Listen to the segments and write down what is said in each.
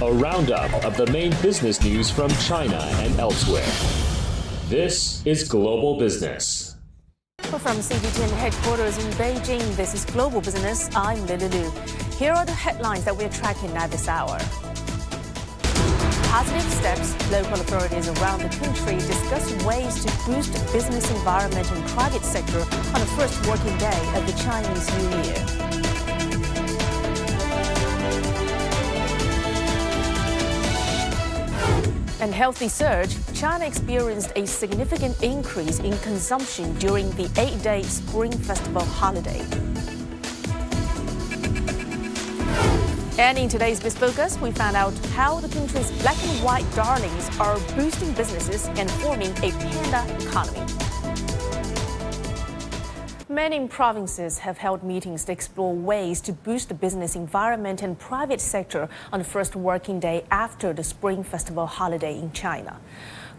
a roundup of the main business news from China and elsewhere. This is Global Business. From CGTN headquarters in Beijing, this is Global Business. I'm Lily Lu. Here are the headlines that we're tracking at this hour. Positive steps. Local authorities around the country discuss ways to boost business environment and private sector on the first working day of the Chinese New Year. And healthy surge, China experienced a significant increase in consumption during the eight-day Spring Festival holiday. And in today's BizFocus, we found out how the country's black and white darlings are boosting businesses and forming a panda economy. Many provinces have held meetings to explore ways to boost the business environment and private sector on the first working day after the Spring Festival holiday in China.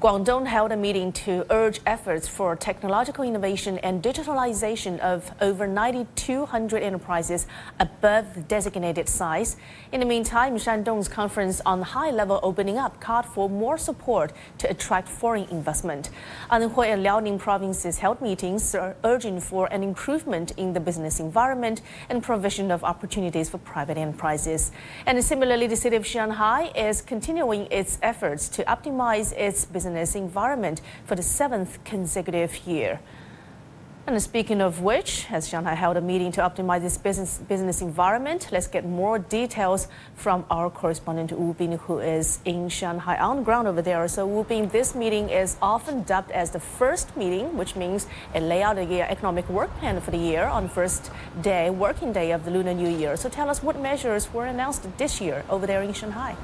Guangdong held a meeting to urge efforts for technological innovation and digitalization of over 9,200 enterprises above the designated size. In the meantime, Shandong's conference on high level opening up called for more support to attract foreign investment. Anhui and Liaoning provinces held meetings urging for an improvement in the business environment and provision of opportunities for private enterprises. And similarly, the city of Shanghai is continuing its efforts to optimize its business environment for the seventh consecutive year. And speaking of which, as Shanghai held a meeting to optimize its business, business environment, let's get more details from our correspondent Wu Bin, who is in Shanghai on the ground over there. So Wu Bin, this meeting is often dubbed as the first meeting, which means it lay out year economic work plan for the year on the first day, working day of the Lunar New Year. So tell us what measures were announced this year over there in Shanghai.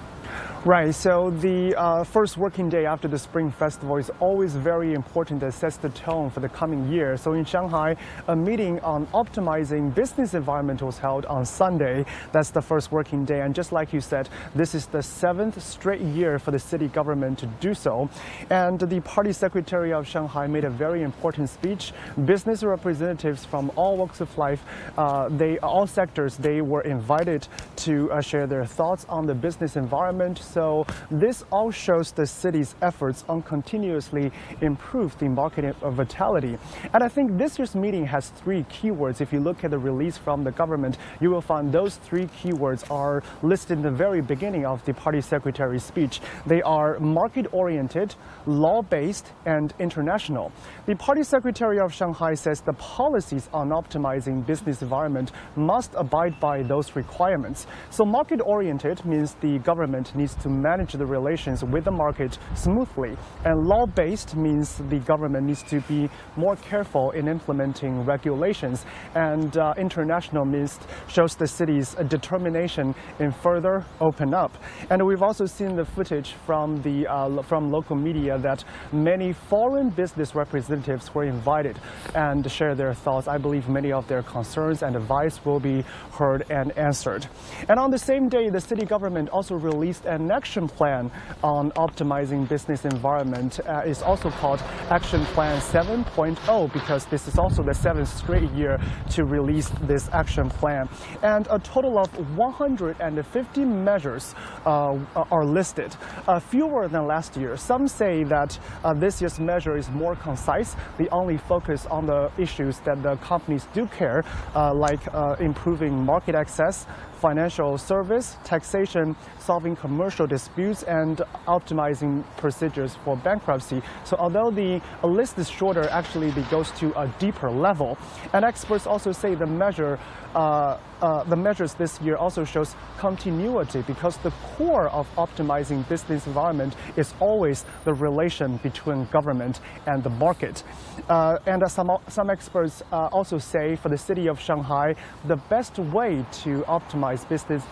Right, so the uh, first working day after the Spring Festival is always very important to set the tone for the coming year. So in Shanghai, a meeting on optimizing business environment was held on Sunday. That's the first working day. And just like you said, this is the seventh straight year for the city government to do so. And the party secretary of Shanghai made a very important speech. Business representatives from all walks of life, uh, they all sectors, they were invited to uh, share their thoughts on the business environment so this all shows the city's efforts on continuously improve the market vitality. And I think this year's meeting has three keywords. If you look at the release from the government, you will find those three keywords are listed in the very beginning of the party secretary's speech. They are market-oriented, law-based, and international. The party secretary of Shanghai says the policies on optimizing business environment must abide by those requirements. So market-oriented means the government needs to manage the relations with the market smoothly. And law-based means the government needs to be more careful in implementing regulations. And uh, international means shows the city's determination in further open up. And we've also seen the footage from the uh, from local media that many foreign business representatives were invited and share their thoughts. I believe many of their concerns and advice will be heard and answered. And on the same day, the city government also released an action plan on optimizing business environment. Uh, it's also called Action Plan 7.0 because this is also the seventh straight year to release this action plan. And a total of 150 measures uh, are listed, uh, fewer than last year. Some say that uh, this year's measure is more concise. They only focus on the issues that the companies do care, uh, like uh, improving market access, financial service, taxation, solving commercial disputes, and optimizing procedures for bankruptcy. So although the list is shorter, actually it goes to a deeper level. And experts also say the measure uh, uh, the measures this year also shows continuity because the core of optimizing business environment is always the relation between government and the market. Uh, and some, some experts uh, also say for the city of Shanghai, the best way to optimize business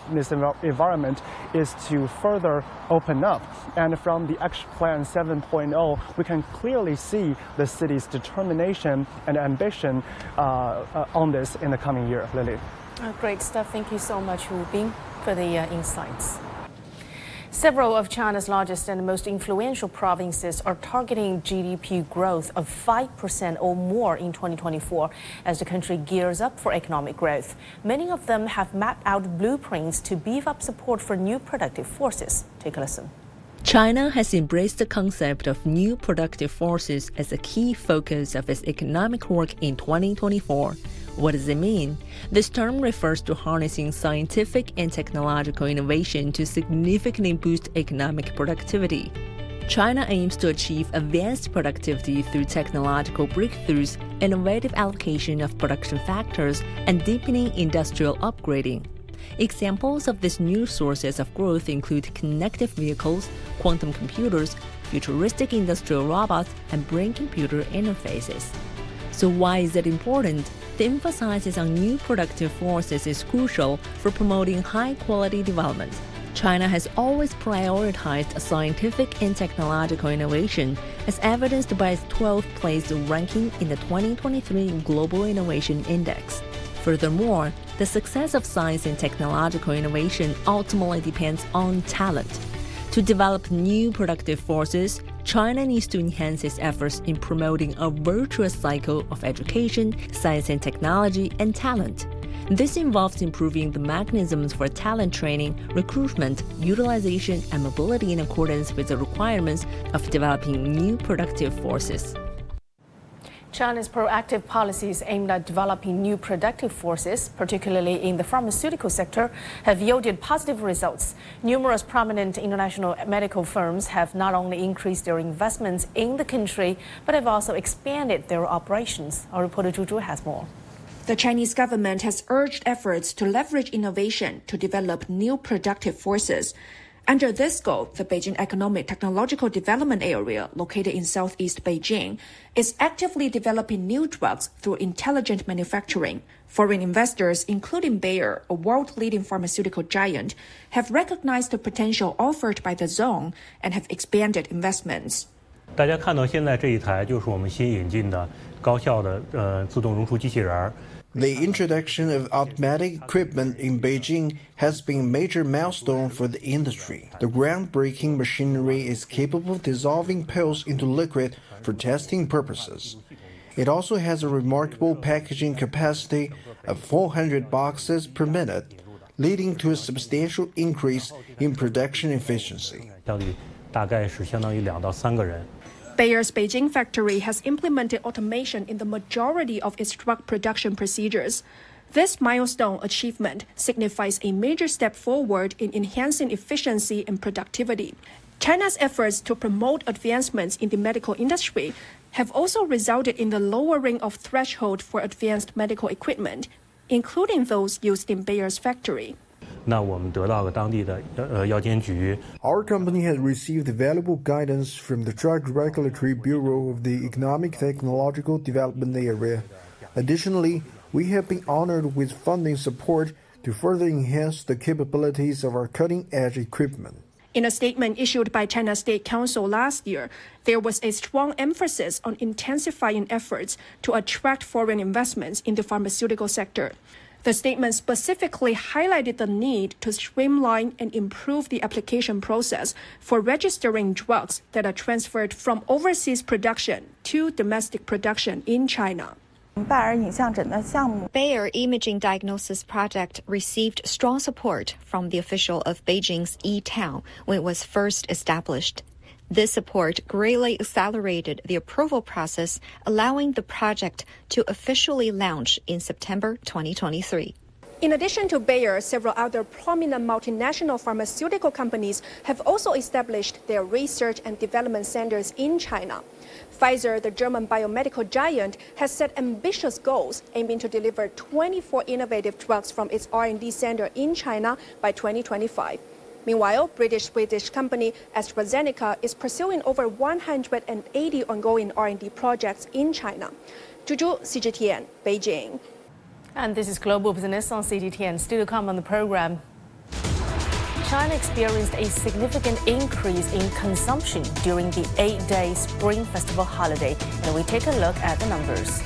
environment is to further open up. And from the Action Plan 7.0, we can clearly see the city's determination and ambition uh, on this in the coming year. Lily. Oh, great stuff. Thank you so much, Wu Bin, for the uh, insights. Several of China's largest and most influential provinces are targeting GDP growth of 5% or more in 2024 as the country gears up for economic growth. Many of them have mapped out blueprints to beef up support for new productive forces. Take a listen. China has embraced the concept of new productive forces as a key focus of its economic work in 2024. What does it mean? This term refers to harnessing scientific and technological innovation to significantly boost economic productivity. China aims to achieve advanced productivity through technological breakthroughs, innovative allocation of production factors, and deepening industrial upgrading. Examples of these new sources of growth include connected vehicles, quantum computers, futuristic industrial robots, and brain computer interfaces. So, why is it important? The emphasis on new productive forces is crucial for promoting high quality development. China has always prioritized scientific and technological innovation, as evidenced by its 12th place ranking in the 2023 Global Innovation Index. Furthermore, the success of science and technological innovation ultimately depends on talent. To develop new productive forces, China needs to enhance its efforts in promoting a virtuous cycle of education, science and technology, and talent. This involves improving the mechanisms for talent training, recruitment, utilization, and mobility in accordance with the requirements of developing new productive forces. China's proactive policies aimed at developing new productive forces, particularly in the pharmaceutical sector, have yielded positive results. Numerous prominent international medical firms have not only increased their investments in the country, but have also expanded their operations. Our reporter Zhu has more. The Chinese government has urged efforts to leverage innovation to develop new productive forces. Under this goal, the Beijing Economic Technological Development Area, located in southeast Beijing, is actively developing new drugs through intelligent manufacturing. Foreign investors, including Bayer, a world leading pharmaceutical giant, have recognized the potential offered by the zone and have expanded investments. 大家看到现在这一台就是我们新引进的高效的呃自动溶出机器人儿。 the introduction of automatic equipment in Beijing has been a major milestone for the industry. The groundbreaking machinery is capable of dissolving pills into liquid for testing purposes. It also has a remarkable packaging capacity of 400 boxes per minute, leading to a substantial increase in production efficiency. 效率大概是相当于两到三个人。 Bayer's Beijing factory has implemented automation in the majority of its drug production procedures. This milestone achievement signifies a major step forward in enhancing efficiency and productivity. China's efforts to promote advancements in the medical industry have also resulted in the lowering of threshold for advanced medical equipment, including those used in Bayer's factory. 那我们得到了当地的呃药监局。Our company has received valuable guidance from the Drug Regulatory Bureau of the Economic Technological Development Area. Additionally, we have been honored with funding support to further enhance the capabilities of our cutting edge equipment. In a statement issued by China State Council last year, there was a strong emphasis on intensifying efforts to attract foreign investments in the pharmaceutical sector. The statement specifically highlighted the need to streamline and improve the application process for registering drugs that are transferred from overseas production to domestic production in China. Bayer Imaging Diagnosis Project received strong support from the official of Beijing's E-Town when it was first established. This support greatly accelerated the approval process, allowing the project to officially launch in September 2023. In addition to Bayer, several other prominent multinational pharmaceutical companies have also established their research and development centers in China. Pfizer, the German biomedical giant, has set ambitious goals aiming to deliver 24 innovative drugs from its R&D center in China by 2025. Meanwhile, British Swedish company AstraZeneca is pursuing over 180 ongoing R&D projects in China. Zhu CGTN, Beijing. And this is Global Business on CGTN. Still to come on the program. China experienced a significant increase in consumption during the eight-day Spring Festival holiday. And we take a look at the numbers.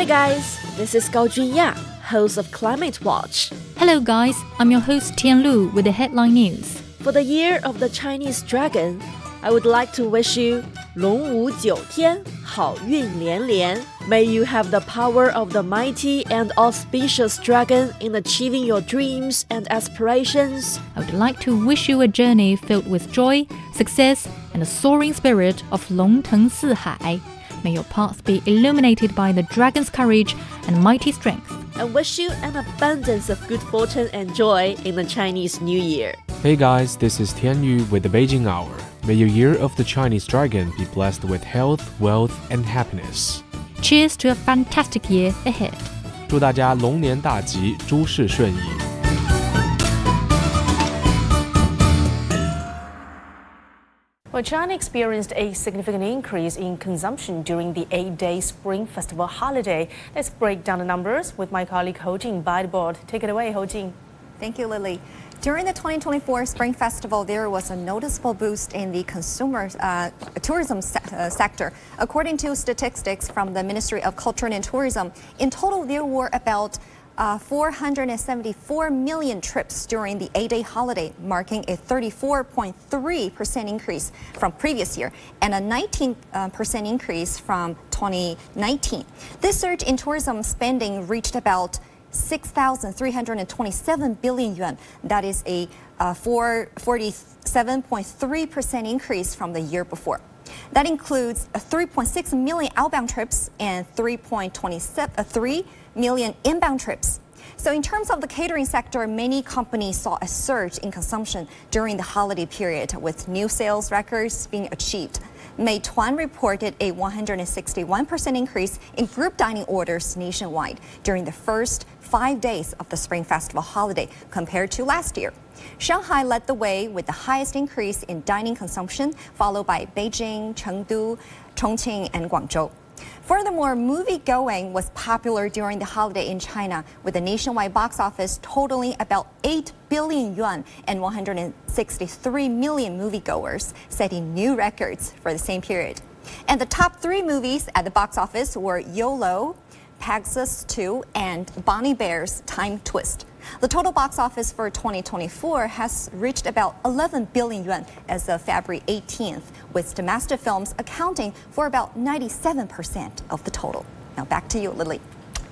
Hey guys, this is Gao Junya, host of Climate Watch. Hello guys, I'm your host Tian Lu with the headline news. For the year of the Chinese dragon, I would like to wish you 龙舞九天，好运连连. May you have the power of the mighty and auspicious dragon in achieving your dreams and aspirations. I would like to wish you a journey filled with joy, success, and the soaring spirit of Long Teng Si Hai. May your path be illuminated by the dragon's courage and mighty strength. And wish you an abundance of good fortune and joy in the Chinese New Year. Hey guys, this is Tian Yu with the Beijing Hour. May your year of the Chinese dragon be blessed with health, wealth, and happiness. Cheers to a fantastic year ahead. 祝大家龙年大吉，诸事顺意。 Well, China experienced a significant increase in consumption during the eight-day Spring Festival holiday. Let's break down the numbers with my colleague Ho Jing by the board. Take it away, Ho Jing. Thank you, Lily. During the 2024 Spring Festival, there was a noticeable boost in the consumer uh, tourism se uh, sector. According to statistics from the Ministry of Culture and Tourism, in total there were about uh, 474 million trips during the eight-day holiday, marking a 34.3% increase from previous year and a 19% uh, increase from 2019. This surge in tourism spending reached about 6,327 billion yuan. That is a uh, 47.3% increase from the year before. That includes 3.6 million outbound trips and 3.23 million inbound trips. So, in terms of the catering sector, many companies saw a surge in consumption during the holiday period, with new sales records being achieved. Meituan reported a 161% increase in group dining orders nationwide during the first five days of the Spring Festival holiday compared to last year. Shanghai led the way with the highest increase in dining consumption, followed by Beijing, Chengdu, Chongqing, and Guangzhou. Furthermore, movie going was popular during the holiday in China, with the nationwide box office totaling about 8 billion yuan and 163 million moviegoers, setting new records for the same period. And the top three movies at the box office were YOLO, Pegasus 2, and Boonie Bear's Time Twist. The total box office for 2024 has reached about 11 billion yuan as of February 18th, with domestic films accounting for about 97% of the total. Now back to you, Lily.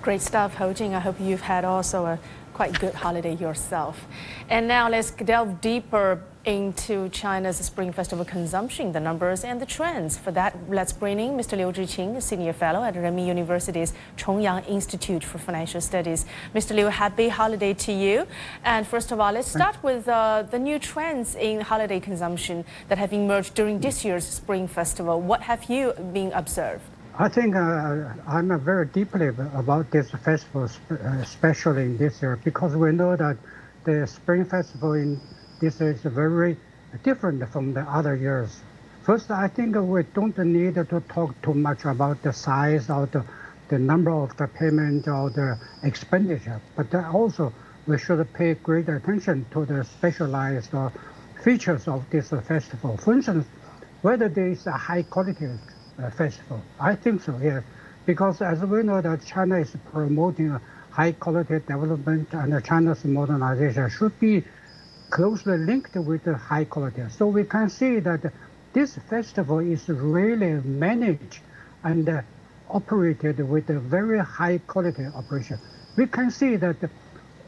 Great stuff, Ho Jing. I hope you've had also a quite good holiday yourself. And now let's delve deeper into China's Spring Festival consumption, the numbers and the trends. For that, let's bring in Mr. Liu Zhiqin, Senior Fellow at Renmin University's Chongyang Institute for Financial Studies. Mr. Liu, happy holiday to you. And first of all, let's start with uh, the new trends in holiday consumption that have emerged during this year's Spring Festival. What have you been observed? I think uh, I'm very deeply about this festival, uh, especially this year, because we know that the Spring Festival in this year is very different from the other years. First, I think we don't need to talk too much about the size or the, the number of the payment or the expenditure, but also we should pay great attention to the specialized uh, features of this festival. For instance, whether there is a high quality festival. I think so, yes. Because as we know that China is promoting high quality development and China's modernization should be closely linked with the high quality. So we can see that this festival is really managed and uh, operated with a very high quality operation. We can see that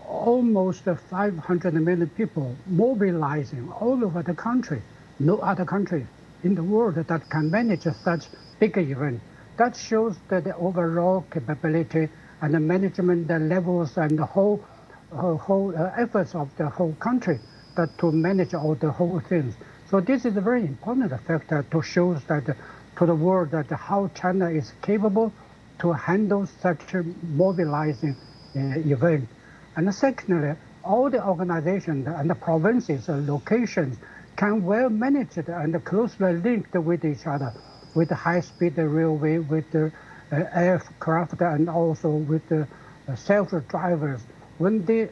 almost 500 million people mobilizing all over the country. No other country in the world that can manage such big event. That shows that the overall capability and the management the levels and the whole uh, whole uh, efforts of the whole country that to manage all the whole things. So this is a very important factor to show that to the world that how China is capable to handle such a mobilizing uh, event. And secondly, all the organizations and the provinces and locations can well manage and closely linked with each other, with high-speed railway, with the uh, aircraft, and also with the uh, self-drivers. When they,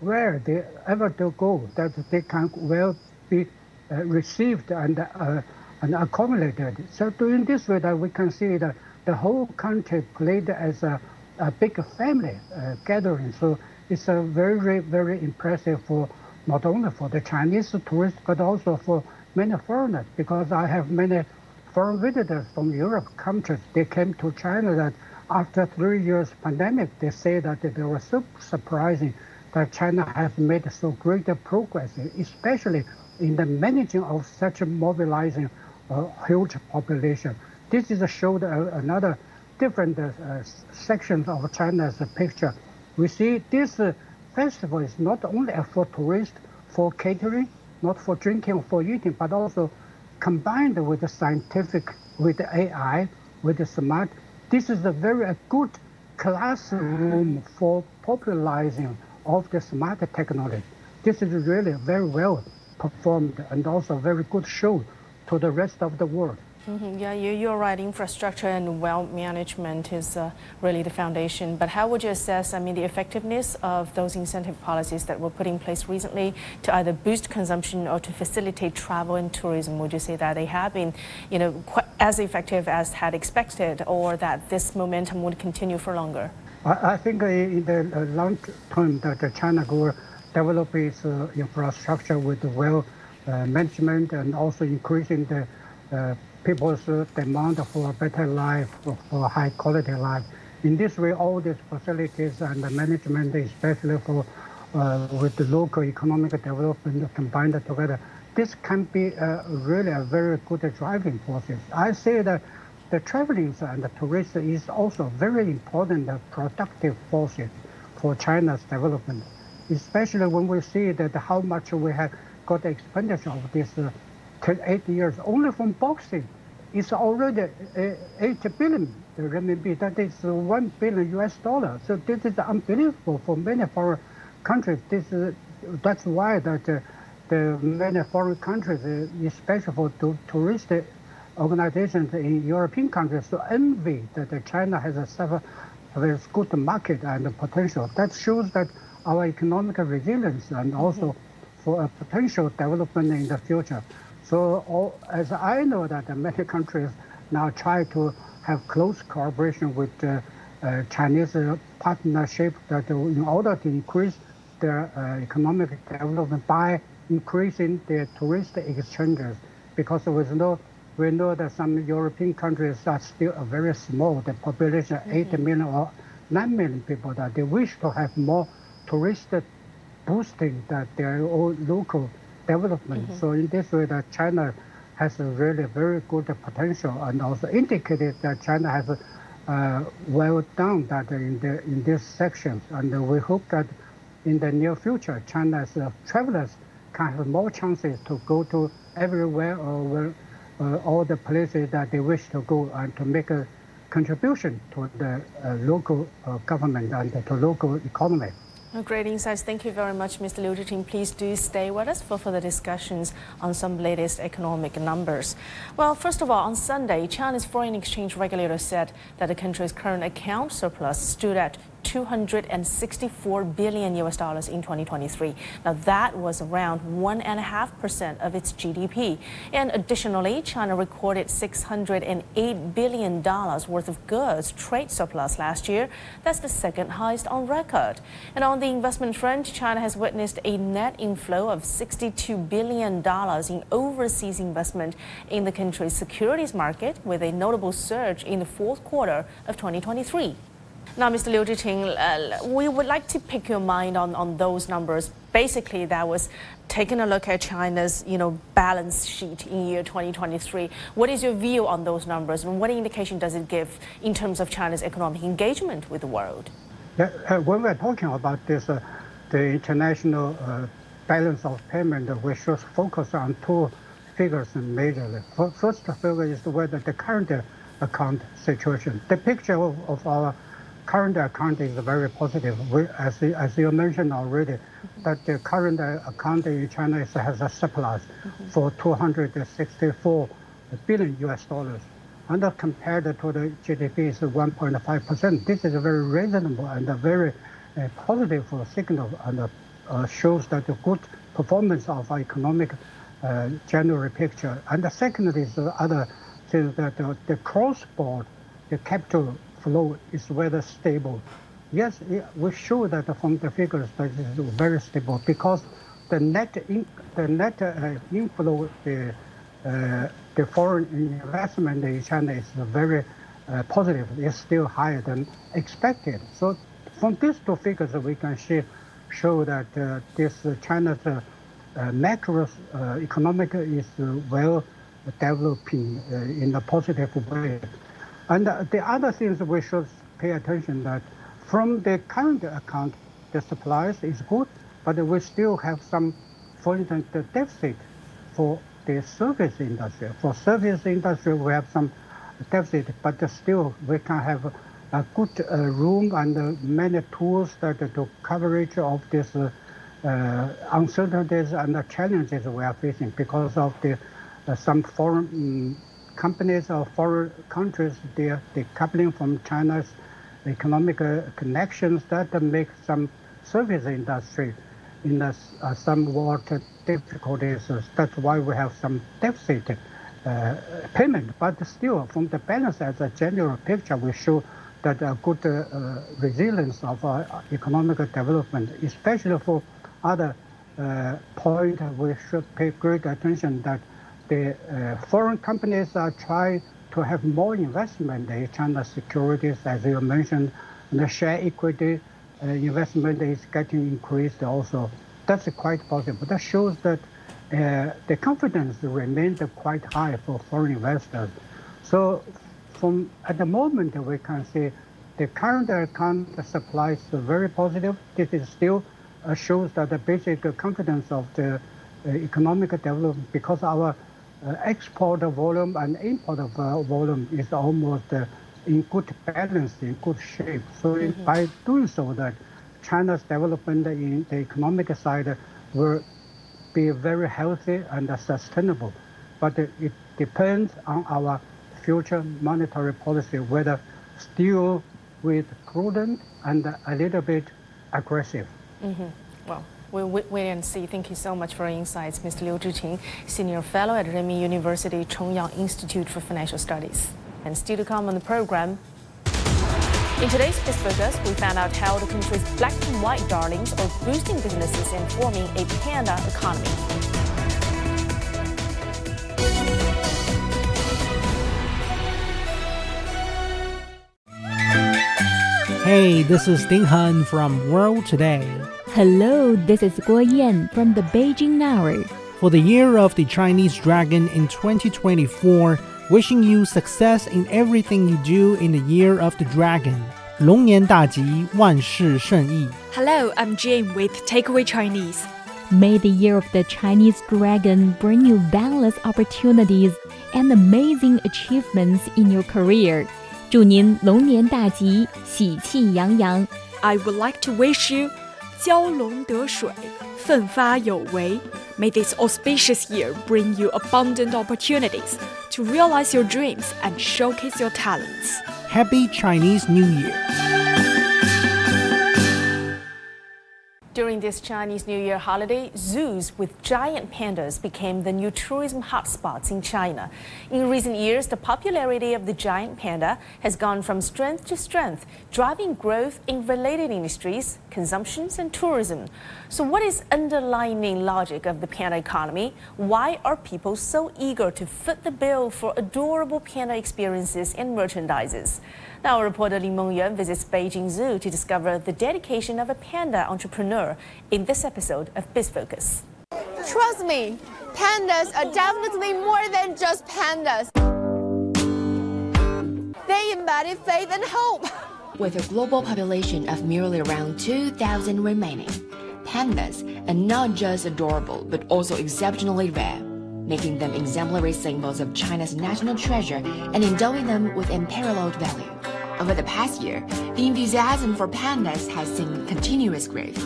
where they ever to go, that they can well be uh, received and and accommodated. So doing this way, that we can see that the whole country played as a a big family uh, gathering. So it's a very, very impressive for not only for the Chinese tourists, but also for many foreigners, because I have many foreign visitors from Europe countries. They came to China that after three years pandemic, they say that they were so surprising that China has made so great progress, especially in the managing of such a mobilizing uh, huge population. This is showed uh, another different uh, sections of China's picture. We see this uh, festival is not only for tourists, for catering, not for drinking, for eating, but also combined with the scientific, with the AI, with the smart. This is a very good classroom for popularizing of the smart technology. This is really very well performed and also very good show to the rest of the world. Mm -hmm. Yeah, you, are right. Infrastructure and wealth management is uh, really the foundation. But how would you assess, I mean, the effectiveness of those incentive policies that were put in place recently to either boost consumption or to facilitate travel and tourism? Would you say that they have been, you know, as effective as had expected, or that this momentum would continue for longer? I, I think in the long term that China will develop its uh, infrastructure with well uh, management and also increasing the uh, people's demand for a better life, for high quality life. In this way, all these facilities and the management, especially for uh, with the local economic development combined together, this can be uh, really a very good driving force. I say that the traveling and the tourists is also very important productive force for China's development, especially when we see that how much we have got expenditure of this uh, eight years only from boxing. It's already uh, 8 billion renminbi. That is 1 billion US dollar. So this is unbelievable for many foreign countries. This is, that's why that uh, the many foreign countries, uh, especially for to, tourist organizations in European countries, to envy that China has a, a very good market and potential. That shows that our economic resilience and also mm -hmm. for a potential development in the future. So all, as I know that many countries now try to have close cooperation with uh, uh, Chinese partnership that in order to increase their uh, economic development by increasing their tourist exchanges. Because we know, we know that some European countries are still very small, the population mm -hmm. 8 million or 9 million people, that they wish to have more tourist boosting that their own local development. Mm -hmm. So in this way, that China has a really very good potential, and also indicated that China has uh, well done that in the in these sections, and we hope that in the near future, China's uh, travelers can have more chances to go to everywhere or where, uh, all the places that they wish to go and to make a contribution to the uh, local uh, government and to local economy. Oh, great insights. Thank you very much, Mr. Liu Zhiting. Please do stay with us for further discussions on some latest economic numbers. Well, first of all, on Sunday, China's foreign exchange regulator said that the country's current account surplus stood at 264 billion US dollars in 2023. Now that was around 1.5% of its GDP. And additionally, China recorded 608 billion dollars worth of goods trade surplus last year. That's the second highest on record. And on the investment front, China has witnessed a net inflow of 62 billion dollars in overseas investment in the country's securities market with a notable surge in the fourth quarter of 2023. Now, Mr. Liu Zhiting, uh, we would like to pick your mind on, on those numbers. Basically, that was taking a look at China's, you know, balance sheet in year 2023. What is your view on those numbers, and what indication does it give in terms of China's economic engagement with the world? Yeah, uh, when we're talking about this, uh, the international uh, balance of payment, we should focus on two figures majorly. First figure is whether the current account situation. The picture of, of our current account is very positive. We, as, as you mentioned already, mm -hmm. that the current account in China is, has a surplus mm -hmm. for 264 billion US dollars. And compared to the GDP is 1.5%. This is a very reasonable and a very uh, positive signal and uh, shows that the good performance of our economic uh, general picture. And the second is the other thing that the, the cross-border, the capital flow is rather stable. Yes, we show that from the figures that is very stable because the net in, the net uh, inflow the uh, the foreign investment in China is very uh, positive. It's still higher than expected. So from these two figures, we can see, show that uh, this uh, China's uh, macro economic is well developing in a positive way. And the other things we should pay attention that from the current account, the supplies is good, but we still have some, for instance, the deficit for the service industry. For service industry, we have some deficit, but still we can have a good uh, room and uh, many tools that to coverage of this uh, uncertainties and the challenges we are facing because of the some foreign um, companies of foreign countries they are decoupling from China's economic connections that make some service industry in uh, somewhat difficulties. That's why we have some deficit uh, payment. But still, from the balance as a general picture, we show that a good uh, resilience of our economic development, especially for other uh, point we should pay great attention that the uh, foreign companies are trying to have more investment in China securities, as you mentioned, the share equity uh, investment is getting increased also. That's quite possible. That shows that uh, the confidence remains quite high for foreign investors. So from at the moment we can see the current account supply is very positive. This is still uh, shows that the basic confidence of the uh, economic development because our export volume and import uh, volume is almost uh, in good balance, in good shape. So mm-hmm. by doing so, that China's development in the economic side will be very healthy and sustainable. But it depends on our future monetary policy, whether still with prudent and a little bit aggressive. Mm-hmm. Well, we'll wait and see. Thank you so much for your insights, Mr. Liu Zhiqin, Senior Fellow at Renmin University Chongyang Institute for Financial Studies. And still to come on the program, in today's Biz Focus, we found out how the country's black and white darlings are boosting businesses and forming a panda economy. Hey, this is Ding Han from World Today. Hello, this is Guo Yan from the Beijing Hour. For the year of the Chinese Dragon in 2024, wishing you success in everything you do in the year of the dragon. 龙年大吉，万事胜意。Hello, I'm Jane with Takeaway Chinese. May the year of the Chinese dragon bring you boundless opportunities and amazing achievements in your career. 祝您龙年大吉，喜气洋洋。I would like to wish you 蛟龙得水，奋发有为。May this auspicious year bring you abundant opportunities to realize your dreams and showcase your talents. Happy Chinese New Year! During this Chinese New Year holiday, zoos with giant pandas became the new tourism hotspots in China. In recent years, the popularity of the giant panda has gone from strength to strength, driving growth in related industries, consumptions, and tourism. So, what is underlying logic of the panda economy? Why are people so eager to foot the bill for adorable panda experiences and merchandises? Now, reporter Li Mengyuan visits Beijing Zoo to discover the dedication of a panda entrepreneur in this episode of BizFocus. Trust me, pandas are definitely more than just pandas. They embody faith and hope. With a global population of merely around 2,000 remaining, pandas are not just adorable but also exceptionally rare, making them exemplary symbols of China's national treasure and endowing them with unparalleled value. Over the past year, the enthusiasm for pandas has seen continuous growth.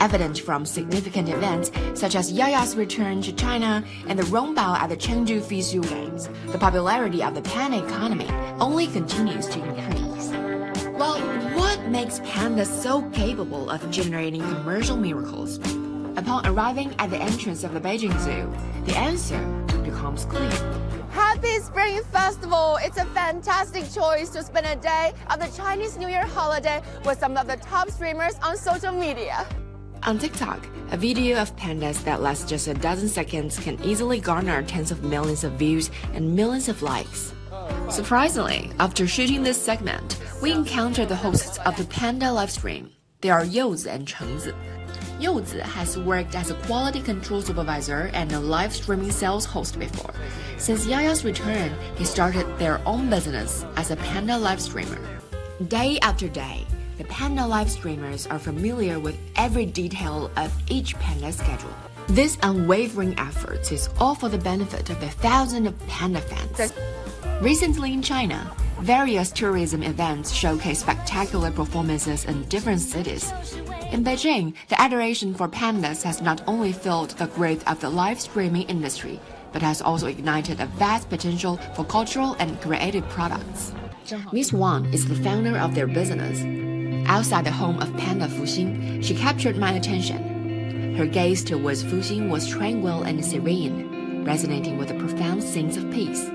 Evident from significant events such as Yaya's return to China and the Rongbao at the Chengdu Fisu Games, the popularity of the panda economy only continues to increase. Well, makes pandas so capable of generating commercial miracles? Upon arriving at the entrance of the Beijing Zoo, the answer becomes clear. Happy Spring Festival! It's a fantastic choice to spend a day of the Chinese New Year holiday with some of the top streamers on social media. On TikTok, a video of pandas that lasts just a dozen seconds can easily garner tens of millions of views and millions of likes. Surprisingly, after shooting this segment, we encounter the hosts of the panda livestream. They are Youzi and Chengzi. Youzi has worked as a quality control supervisor and a live streaming sales host before. Since Yaya's return, he started their own business as a panda live streamer. Day after day, the panda live streamers are familiar with every detail of each panda schedule. This unwavering effort is all for the benefit of the thousands of panda fans. Recently in China, various tourism events showcase spectacular performances in different cities. In Beijing, the adoration for pandas has not only fueled the growth of the live streaming industry, but has also ignited a vast potential for cultural and creative products. Miss Wang is the founder of their business. Outside the home of Panda Fuxing, she captured my attention. Her gaze towards Fuxing was tranquil and serene, resonating with a profound sense of peace.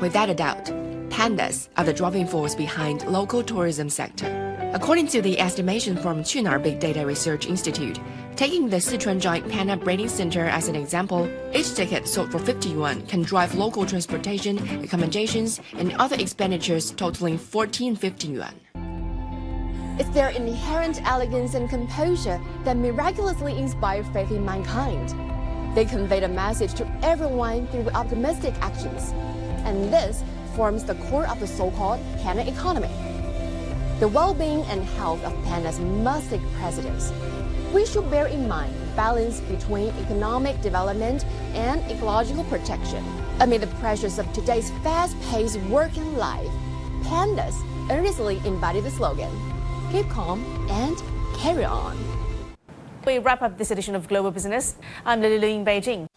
Without a doubt, pandas are the driving force behind local tourism sector. According to the estimation from Qunar Big Data Research Institute, taking the Sichuan Giant Panda Breeding Center as an example, each ticket sold for 50 yuan can drive local transportation, accommodations, and other expenditures totaling 1450 yuan. It's their inherent elegance and composure that miraculously inspire faith in mankind. They convey a message to everyone through optimistic actions and this forms the core of the so-called panda economy. The well-being and health of pandas must take precedence. We should bear in mind the balance between economic development and ecological protection. Amid the pressures of today's fast-paced working life, pandas earnestly embody the slogan, keep calm and carry on. We wrap up this edition of Global Business. I'm Lily Lu in Beijing.